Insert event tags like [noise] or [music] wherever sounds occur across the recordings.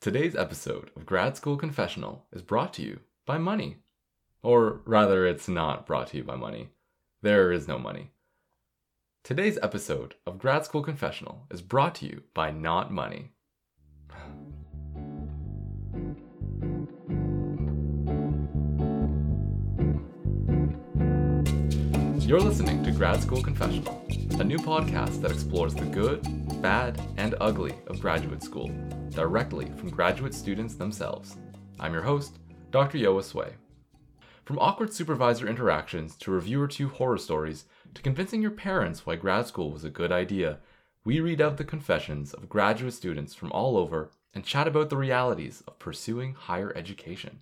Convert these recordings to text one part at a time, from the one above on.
Today's episode of Grad School Confessional is brought to you by money. Or rather, it's not brought to you by money. There is no money. Today's episode of Grad School Confessional is brought to you by Not Money. You're listening to Grad School Confessional, a new podcast that explores the good, bad, and ugly of graduate school, directly from graduate students themselves. I'm your host, Dr. Yoa Sway. From awkward supervisor interactions to reviewer two horror stories to convincing your parents why grad school was a good idea, we read out the confessions of graduate students from all over and chat about the realities of pursuing higher education.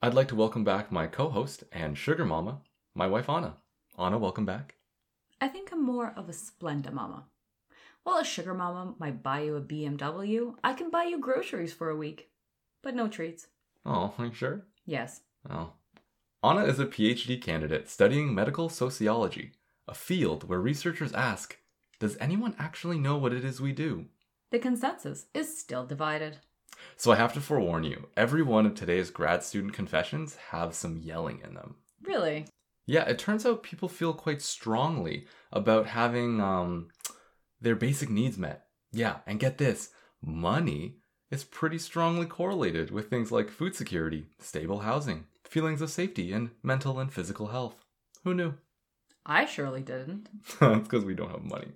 I'd like to welcome back my co host and sugar mama, my wife Anna. Anna, welcome back. I think I'm more of a Splenda mama. While a sugar mama might buy you a BMW, I can buy you groceries for a week. But no treats. Oh, are you sure? Yes. Oh. Anna is a PhD candidate studying medical sociology, a field where researchers ask Does anyone actually know what it is we do? The consensus is still divided. So I have to forewarn you every one of today's grad student confessions have some yelling in them. Really? Yeah, it turns out people feel quite strongly about having um, their basic needs met. Yeah, and get this money is pretty strongly correlated with things like food security, stable housing, feelings of safety, and mental and physical health. Who knew? [laughs] I surely didn't. That's because we don't have money.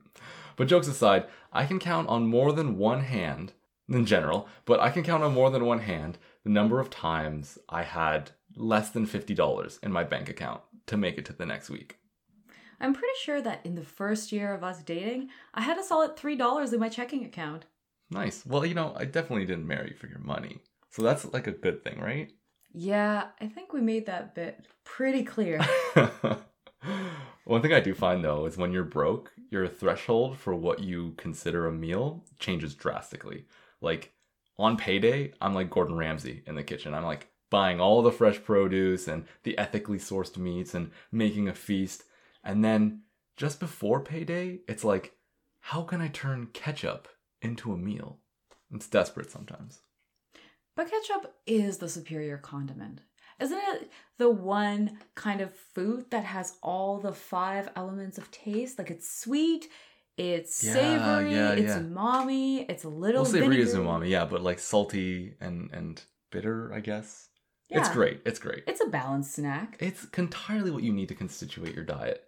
But jokes aside, I can count on more than one hand, in general, but I can count on more than one hand the number of times I had less than $50 in my bank account to make it to the next week. I'm pretty sure that in the first year of us dating, I had a solid $3 in my checking account. Nice. Well, you know, I definitely didn't marry for your money. So that's like a good thing, right? Yeah, I think we made that bit pretty clear. [laughs] One thing I do find though is when you're broke, your threshold for what you consider a meal changes drastically. Like on payday, I'm like Gordon Ramsay in the kitchen. I'm like buying all the fresh produce and the ethically sourced meats and making a feast. And then just before payday, it's like, how can I turn ketchup into a meal? It's desperate sometimes. But ketchup is the superior condiment. Isn't it the one kind of food that has all the five elements of taste? Like it's sweet, it's Yeah, savory, yeah, it's yeah. umami, it's a little Well, savory is vinegary. umami, yeah, but like salty and and bitter, I guess. It's great. It's great. It's a balanced snack. It's entirely what you need to constitute your diet.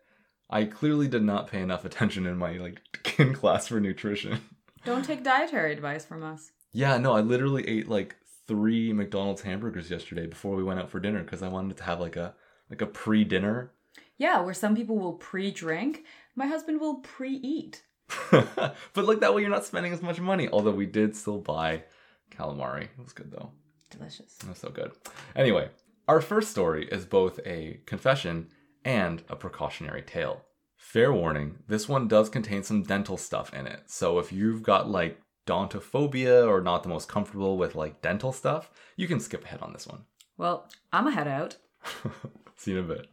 I clearly did not pay enough attention in my like [laughs] in class for nutrition. Don't take dietary advice from us. Yeah, no, I literally ate like three McDonald's hamburgers yesterday before we went out for dinner because I wanted to have like a like a pre-dinner. Yeah, where some people will pre-drink, my husband will pre-eat. [laughs] but like that way you're not spending as much money. Although we did still buy calamari. It was good though. Delicious. Was so good. Anyway, our first story is both a confession and a precautionary tale. Fair warning, this one does contain some dental stuff in it. So if you've got like dontophobia or not the most comfortable with like dental stuff, you can skip ahead on this one. Well, I'm a head out. [laughs] See you in a bit.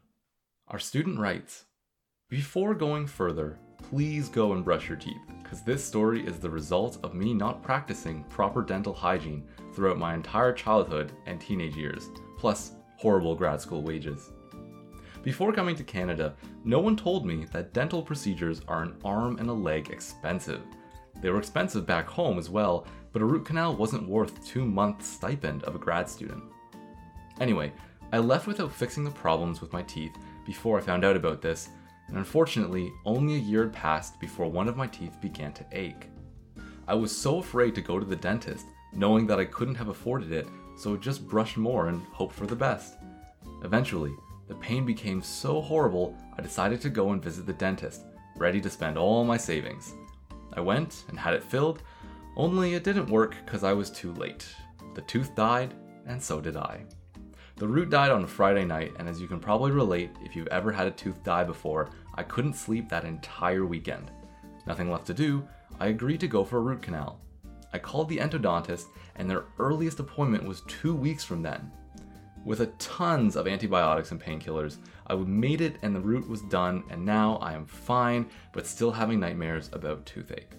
Our student writes Before going further, please go and brush your teeth, because this story is the result of me not practicing proper dental hygiene throughout my entire childhood and teenage years, plus horrible grad school wages. Before coming to Canada, no one told me that dental procedures are an arm and a leg expensive. They were expensive back home as well, but a root canal wasn't worth two months' stipend of a grad student. Anyway, I left without fixing the problems with my teeth before I found out about this, and unfortunately, only a year had passed before one of my teeth began to ache. I was so afraid to go to the dentist, knowing that I couldn't have afforded it, so I just brushed more and hoped for the best. Eventually, the pain became so horrible, I decided to go and visit the dentist, ready to spend all my savings. I went and had it filled, only it didn't work because I was too late. The tooth died, and so did I. The root died on Friday night, and as you can probably relate, if you've ever had a tooth die before, I couldn't sleep that entire weekend. Nothing left to do, I agreed to go for a root canal. I called the endodontist, and their earliest appointment was two weeks from then. With a tons of antibiotics and painkillers, I made it and the root was done, and now I am fine, but still having nightmares about toothache.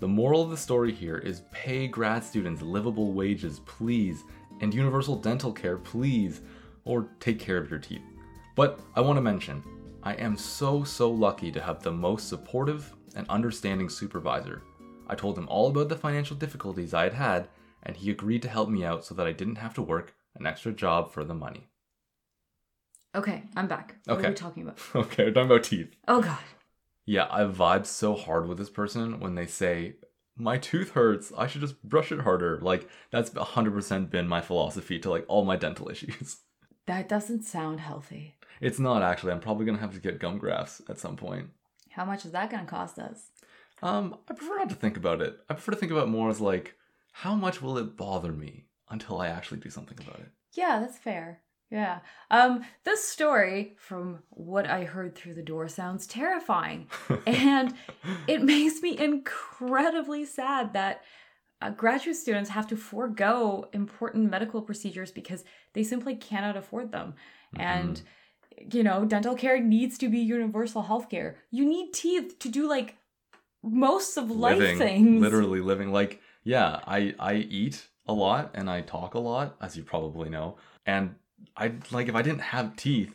The moral of the story here is pay grad students livable wages, please, and universal dental care, please, or take care of your teeth. But I want to mention, I am so, so lucky to have the most supportive and understanding supervisor. I told him all about the financial difficulties I had had, and he agreed to help me out so that I didn't have to work an extra job for the money. Okay, I'm back. What Okay. are we talking about? [laughs] Okay, we're talking about teeth. Oh god. Yeah, I vibe so hard with this person when they say, My tooth hurts, I should just brush it harder. Like, that's 100% been my philosophy to like all my dental [laughs] issues. That doesn't sound healthy. It's not actually, I'm probably gonna have to get gum grafts at some point. How much is that going to cost us? Um, I prefer not to think about it. I prefer to think about it more as like, how much will it bother me until I actually do something about it? Yeah, that's fair. Yeah. Um this story from what I heard through the door sounds terrifying. [laughs] and it makes me incredibly sad that uh, graduate students have to forego important medical procedures because they simply cannot afford them. And you know, dental care needs to be universal healthcare. You need teeth to do like most of life living, things. literally living. Like, yeah, I I eat a lot and I talk a lot, as you probably know. And I like if I didn't have teeth,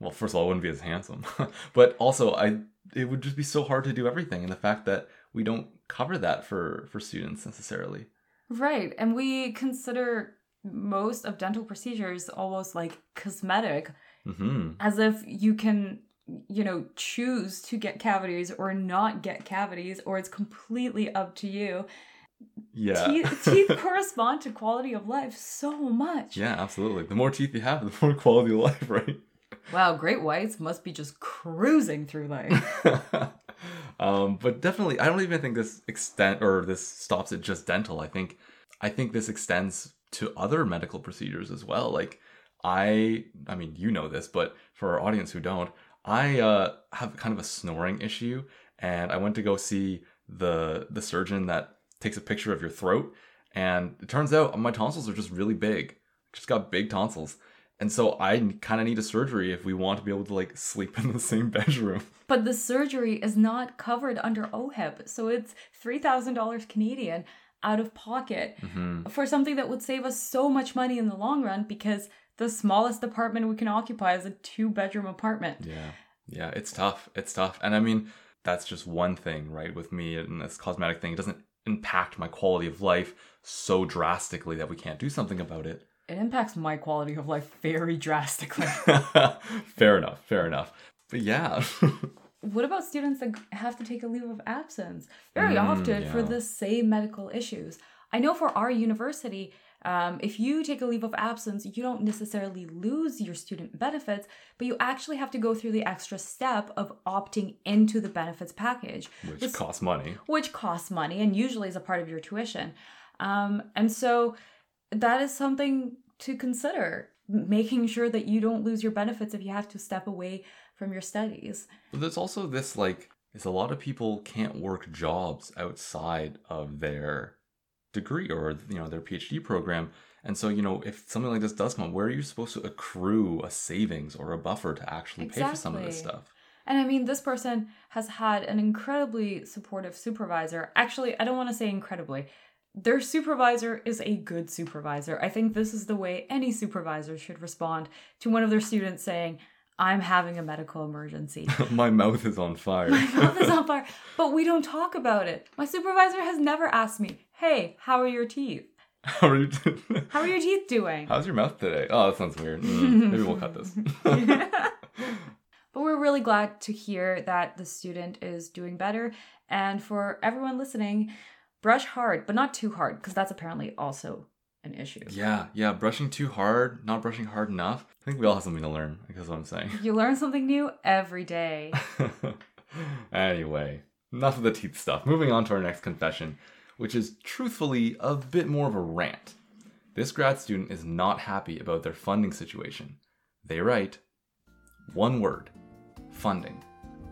well, first of all, I wouldn't be as handsome. [laughs] but also, I it would just be so hard to do everything, and the fact that we don't cover that for for students necessarily. Right. And we consider most of dental procedures almost like cosmetic, hmm as if you can, you know, choose to get cavities or not get cavities, or it's completely up to you. Yeah. Teeth, [laughs] teeth correspond to quality of life so much. yeah, absolutely. The more teeth you have, the more [laughs] quality of life, right? Wow, great whites must be just cruising through life. [laughs] um, but definitely, I don't even think this extent or this stops at just dental. I think, I think this extends to other medical procedures as well. Like, I, I mean, you know this, but for our audience who don't, I uh, have kind of a snoring issue, and I went to go see the the surgeon that takes a picture of your throat, and it turns out my tonsils are just really big. Just got big tonsils. And so I kind of need a surgery if we want to be able to like sleep in the same [laughs] bedroom. But the surgery is not covered under OHIP, so it's $3,000 Canadian out of pocket Mhm. for something that would save us so much money in the long run because the smallest apartment we can occupy is a two bedroom apartment. Yeah. Yeah, it's tough. It's tough. And I mean, that's just one thing, right? With me and this cosmetic thing, it doesn't impact my quality of life so drastically that we can't do something about it. It impacts my quality of life very drastically. [laughs] fair enough. Fair enough. But yeah. [laughs] what about students that have to take a leave of absence very Mm, often for the same medical issues? I know for our university, um, if you take a leave of absence, you don't necessarily lose your student benefits, but you actually have to go through the extra step of opting into the benefits package, Which This- costs money. which costs money and usually is a part of your tuition. Um, and so that is something to consider, making sure that you don't lose your benefits if you have to step away from your studies. But there's also this like is a lot of people can't work jobs outside of their degree or you know their PhD program. And so, you know, if something like this does come where are you supposed to accrue a savings or a buffer to actually pay for some of this stuff? And I mean, this person has had an incredibly supportive supervisor. Actually, I don't want to say incredibly. Their supervisor is a good supervisor. I think this is the way any supervisor should respond to one of their students saying, I'm having a medical emergency. [laughs] My mouth is on fire. My mouth is on [laughs] fire, but we don't talk about it. My supervisor has never asked me, Hey, how are your teeth? How are you? [laughs] How are your teeth doing? How's your mouth today? Oh, that sounds weird. Mm, maybe we'll cut this. But we're really glad to hear that the student is doing better. And for everyone listening, brush hard, but not too hard, because that's apparently also an issue. yeah, yeah. Brushing too hard, not brushing hard enough. I think we all have something to learn. I guess what I'm saying. You learn something new every day. [laughs] anyway, enough of the teeth stuff. Moving on to our next confession, which is truthfully a bit more of a rant. This grad student is not happy about their funding situation. They write, one word funding.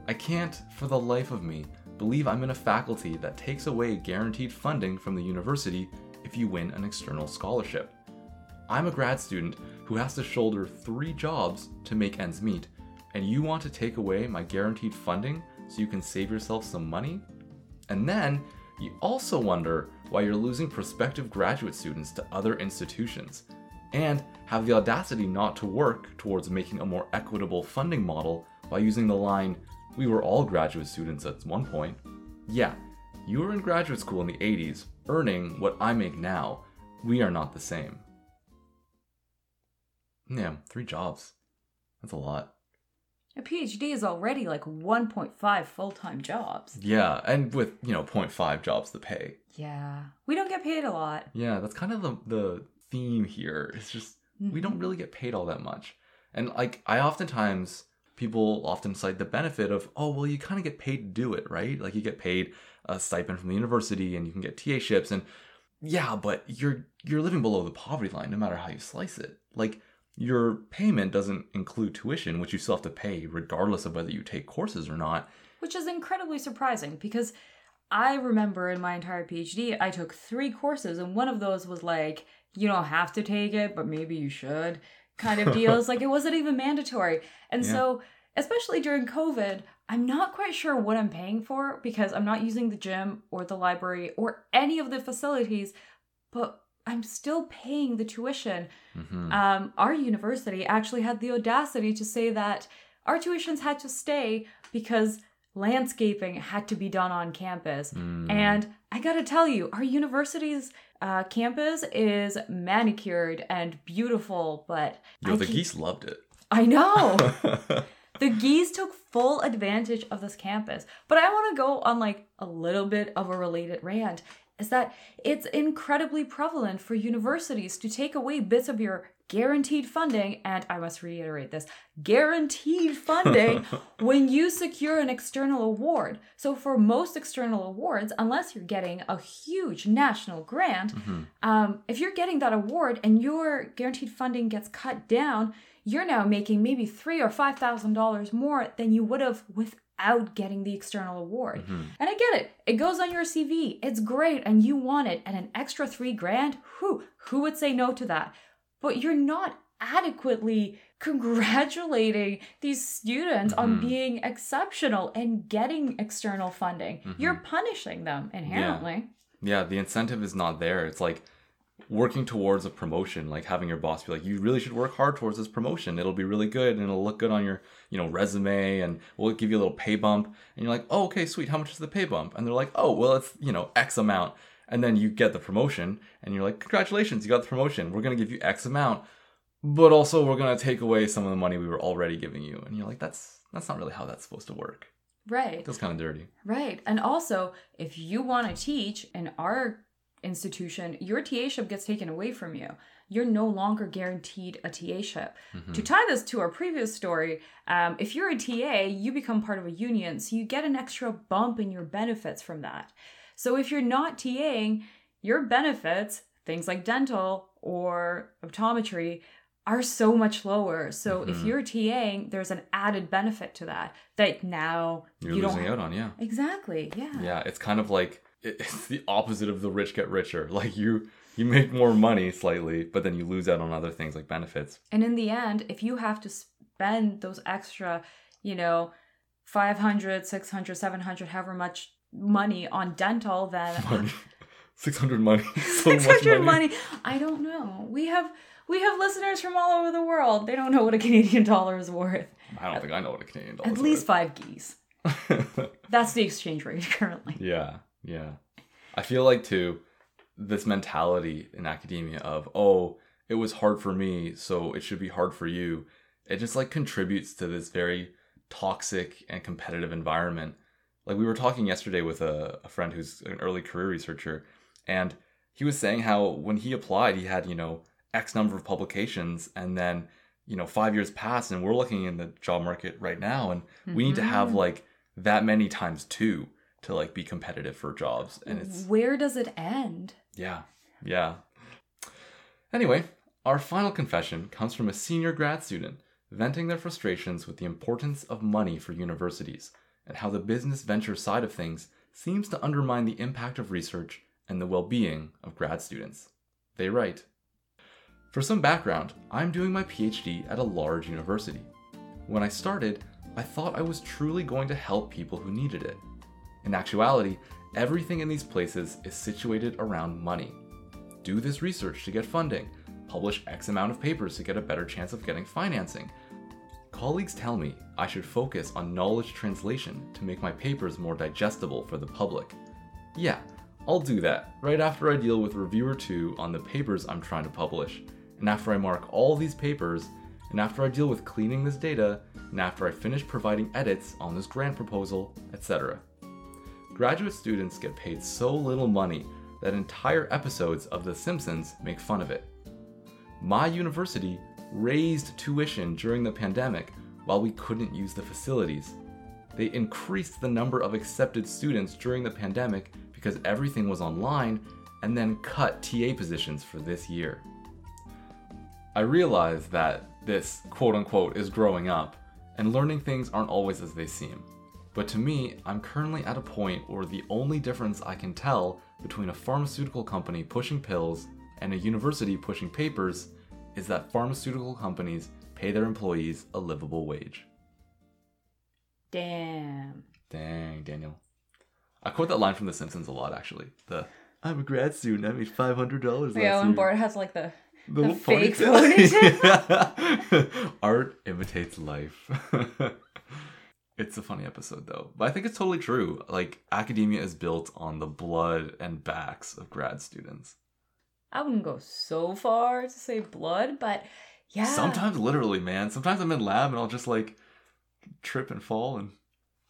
I can't, for the life of me, believe I'm in a faculty that takes away guaranteed funding from the university if you win an external scholarship. I'm a grad student who has to shoulder three jobs to make ends meet, and you want to take away my guaranteed funding so you can save yourself some money? And then you also wonder why you're losing prospective graduate students to other institutions, and have the audacity not to work towards making a more equitable funding model by using the line, We were all graduate students at one point. Yeah, you were in graduate school in the 80s, earning what I make now. We are not the same. Yeah, three jobs. That's a lot. A PhD is already like 1.5 full time jobs. Yeah, and with, you know, 0.5 jobs to pay. Yeah. We don't get paid a lot. Yeah, that's kind of the, the theme here. It's just, we don't Mhm. really get paid all that much. And like, I oftentimes, people often cite the benefit of, oh, well, you kind of get paid to do it, right? Like, you get paid a stipend from the university and you can get TA ships. And yeah, but you're, you're living below the poverty line no matter how you slice it. Like, your payment doesn't include tuition, which you still have to pay regardless of whether you take courses or not. Which is incredibly surprising because I remember in my entire PhD, I took three courses, and one of those was like, you don't have to take it, but maybe you should kind of [laughs] deals. like, it wasn't even mandatory. And Yeah. so, especially during COVID, I'm not quite sure what I'm paying for because I'm not using the gym or the library or any of the facilities, but I'm still paying the tuition. hmm Um, our university actually had the audacity to say that our tuitions had to stay because landscaping had to be done on campus. Mm. And I gotta tell you, our university's uh, campus is manicured and beautiful, but Yo, I the geese loved it. I know [laughs] the geese took full advantage of this campus. But I want to go on like a little bit of a related rant. Is that it's incredibly prevalent for universities to take away bits of your guaranteed funding, and I must reiterate this guaranteed funding [laughs] when you secure an external award. So, for most external awards, unless you're getting a huge national grant, Mhm. um, if you're getting that award and your guaranteed funding gets cut down, you're now making maybe three or five thousand dollars more than you would have without getting the external award. Mhm. And I get it; it goes on your CV. It's great, and you want it. And an extra three grand, who who would say no to that? But you're not adequately congratulating these students on Mhm. being exceptional and getting external funding. Mm-hmm. You're punishing them inherently. Yeah, the incentive is not there. It's like working towards a promotion, like having your boss be like, "You really should work hard towards this promotion. It'll be really good, and it'll look good on your, you know, resume, and we'll give you a little pay bump." And you're like, "Oh, okay, sweet. How much is the pay bump?" And they're like, "Oh, well, it's you know X amount." And then you get the promotion, and you're like, "Congratulations, you got the promotion. We're gonna give you X amount, but also we're gonna take away some of the money we were already giving you." And you're like, "That's that's not really how that's supposed to work. Right. That's kind of dirty." Right. And also, if you want to teach in our institution, your TA ship gets taken away from you. You're no longer guaranteed a TA ship. Mhm. To tie this to our previous story, um, if you're a TA, you become part of a union, so you get an extra bump in your benefits from that. So if you're not TAing, your benefits, things like dental or optometry, are so much lower. So if Mhm. you're TAing, there's an added benefit to that that now You're you losing don't out on, yeah. Exactly. Yeah. Yeah, it's kind of like it's the opposite of the rich get richer. [laughs] Like you you make more money slightly, but then you lose out on other things like benefits. And in the end, if you have to spend those extra, you know, 500, 600, 700, however much money on dental, then [laughs] Money. 600 money. [laughs] so much 600 money. money. I don't know. We have we have listeners from all over the world. They don't know what a Canadian dollar is worth. I don't think I know what a Canadian dollar is worth. At least 5 geese. That's the exchange rate currently. yeah, yeah. I feel like too this mentality in academia of, "Oh, it was hard for me, so it should be hard for you." It just like contributes to this very toxic and competitive environment. Like we were talking yesterday with a, a friend who's an early career researcher, and he was saying how when he applied, he had, you know, X number of publications, and then, you know, five years passed, and we're looking in the job market right now, and we need to have Mhm. like that many times two to like be competitive for jobs. And it's, Where does it end? yeah, yeah. Anyway, our final confession comes from a senior grad student venting their frustrations with the importance of money for universities and how the business venture side of things seems to undermine the impact of research and the well being of grad students. They write For some background, I'm doing my PhD at a large university. When I started, I thought I was truly going to help people who needed it. In actuality, Everything in these places is situated around money. Do this research to get funding, publish X amount of papers to get a better chance of getting financing. Colleagues tell me I should focus on knowledge translation to make my papers more digestible for the public. Yeah, I'll do that right after I deal with reviewer 2 on the papers I'm trying to publish, and after I mark all these papers, and after I deal with cleaning this data, and after I finish providing edits on this grant proposal, etc. Graduate students get paid so little money that entire episodes of The Simpsons make fun of it. My university raised tuition during the pandemic while we couldn't use the facilities. They increased the number of accepted students during the pandemic because everything was online and then cut TA positions for this year. I realize that this quote unquote is growing up and learning things aren't always as they seem. But to me, I'm currently at a point where the only difference I can tell between a pharmaceutical company pushing pills and a university pushing papers is that pharmaceutical companies pay their employees a livable wage. Damn. Dang, Daniel. I quote that line from The Simpsons a lot, actually. The I'm a grad student. I made five hundred dollars. Yeah, when Bart has like the the, the fake ponytail. [laughs] Art imitates life. [laughs] it's a funny episode though, but I think it's totally true. Like academia is built on the blood and backs of grad students. I wouldn't go so far to say blood, but yeah. Sometimes literally, man. Sometimes I'm in lab and I'll just like trip and fall and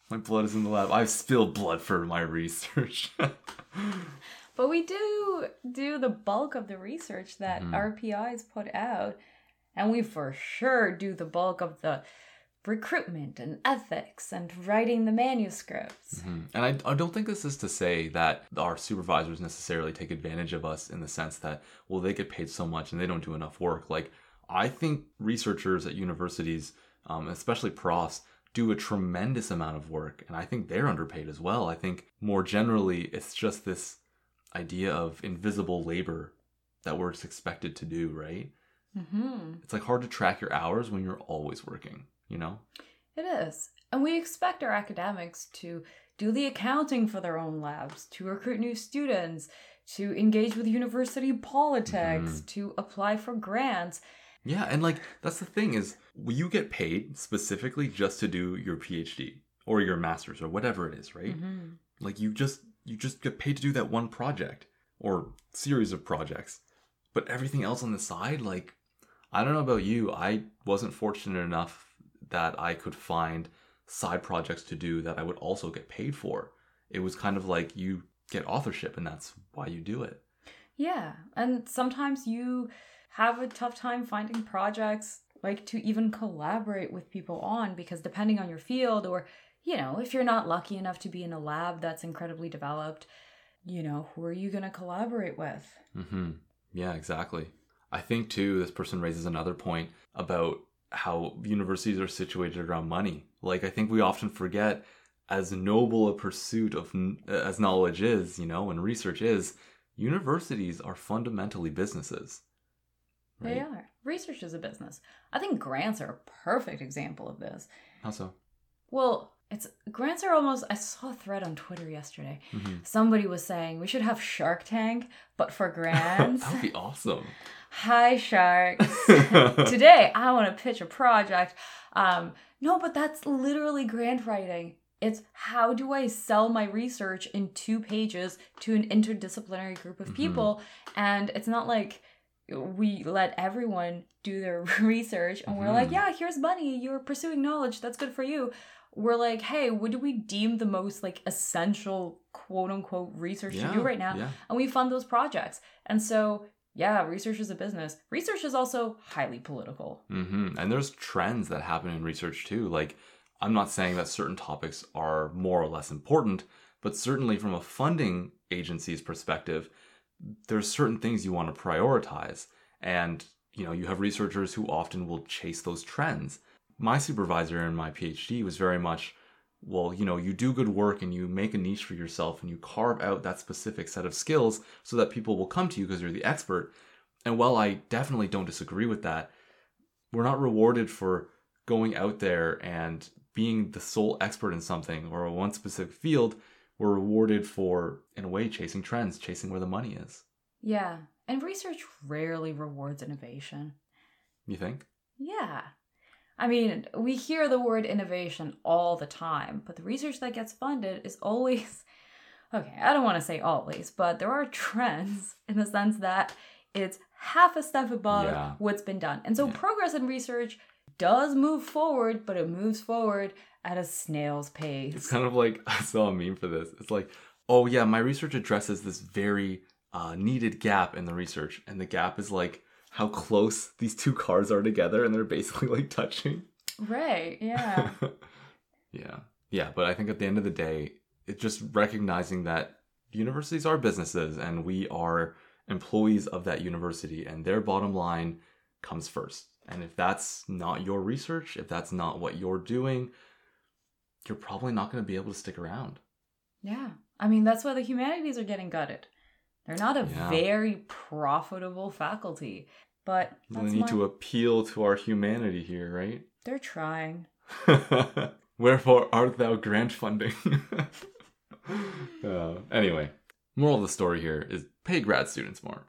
my blood is in the lab. I've spilled blood for my research. [laughs] but we do do the bulk of the research that Mhm. our PIs put out, and we for sure do the bulk of the recruitment and ethics and writing the manuscripts. Mhm. And I, I don't think this is to say that our supervisors necessarily take advantage of us in the sense that, well, they get paid so much and they don't do enough work. Like, I think researchers at universities, um, especially profs, do a tremendous amount of work. And I think they're underpaid as well. I think more generally, it's just this idea of invisible labor that we're expected to do, right? Mm-hmm. It's like hard to track your hours when you're always working, you know? It is. And we expect our academics to do the accounting for their own labs, to recruit new students, to engage with university politics, to apply for grants. Yeah, and like that's the thing is you get paid specifically just to do your PhD or your masters or whatever it is, right? Mhm. Like you just you just get paid to do that one project or series of projects. But everything else on the side, like I don't know about you, I wasn't fortunate enough that I could find side projects to do that I would also get paid for. It was kind of like you get authorship and that's why you do it. Yeah. And sometimes you have a tough time finding projects like to even collaborate with people on because depending on your field or you know, if you're not lucky enough to be in a lab that's incredibly developed, you know, who are you going to collaborate with? Mm-hmm. Yeah, exactly. I think too, this person raises another point about how universities are situated around money. Like, I think we often forget, as noble a pursuit of as knowledge is, you know, and research is, universities are fundamentally businesses. They are. Research is a business. I think grants are a perfect example of this. How so? Well, it's grants are almost I saw a thread on Twitter yesterday. Mhm. Somebody was saying we should have Shark Tank, but for [laughs] grants. that would be awesome. Hi sharks. [laughs] Today I want to pitch a project. Um, no, but that's literally grant writing. It's how do I sell my research in two pages to an interdisciplinary group of Mhm. people? And it's not like we let everyone do their [laughs] research and we're like, Mhm. yeah, here's money. You're pursuing knowledge. That's good for you. We're like, hey, what do we deem the most like essential quote unquote research to do right now? Yeah. and we fund those projects. And so, yeah, research is a business. Research is also highly political. hmm And there's trends that happen in research too. Like, I'm not saying that certain topics are more or less important, but certainly from a funding agency's perspective, there's certain things you want to prioritize. And, you know, you have researchers who often will chase those trends. My supervisor in my PhD was very much, well, you know, you do good work and you make a niche for yourself and you carve out that specific set of skills so that people will come to you because you're the expert. And while I definitely don't disagree with that, we're not rewarded for going out there and being the sole expert in something or one specific field. we're rewarded for, in a way, chasing trends, chasing where the money is. Yeah. And research rarely rewards innovation. You think? Yeah. I mean, we hear the word innovation all the time, but the research that gets funded is always [laughs] okay, I don't want to say always, but there are trends [laughs] in the sense that it's half a step above Yeah. what's been done. And so Yeah. progress in research does move forward, but it moves forward at a snail's pace. It's kind of like [laughs] I saw a meme for this. It's like, oh yeah, my research addresses this very uh, needed gap in the research, and the gap is like how close these two cars are together, and they're basically like touching. right, yeah. [laughs] yeah, yeah. But I think at the end of the day, it's just recognizing that universities are businesses, and we are employees of that university, and their bottom line comes first. And if that's not your research, if that's not what you're doing, you're probably not going to be able to stick around. yeah. I mean, that's why the humanities are getting gutted. They're not a Yeah. very profitable faculty, but We need my- to appeal to our humanity here, right? [laughs] they're trying. Wherefore art thou grant funding? [laughs] Uh, anyway, moral of the story here is pay grad students more.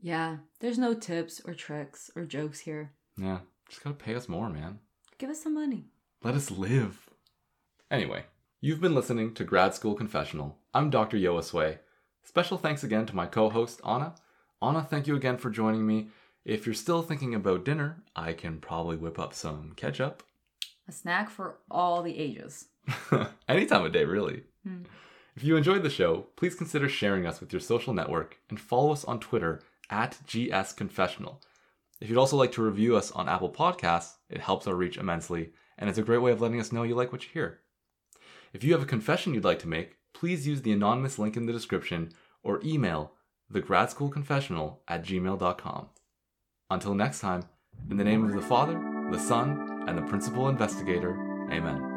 Yeah, there's no tips or tricks or jokes here. Yeah, just gotta pay us more, man. Give us some money. Let us live. Anyway, you've been listening to Grad School Confessional. I'm Dr. Yoasway. Special thanks again to my co-host Anna. Anna, thank you again for joining me. If you're still thinking about dinner, I can probably whip up some ketchup. A snack for all the ages. [laughs] Any time of day, really. Hmm. If you enjoyed the show, please consider sharing us with your social network and follow us on Twitter at GS Confessional. If you'd also like to review us on Apple Podcasts, it helps our reach immensely, and it's a great way of letting us know you like what you hear. If you have a confession you'd like to make, please use the anonymous link in the description or email thegradschoolconfessional at gmail.com. Until next time, in the name of the Father, the Son, and the Principal Investigator, Amen.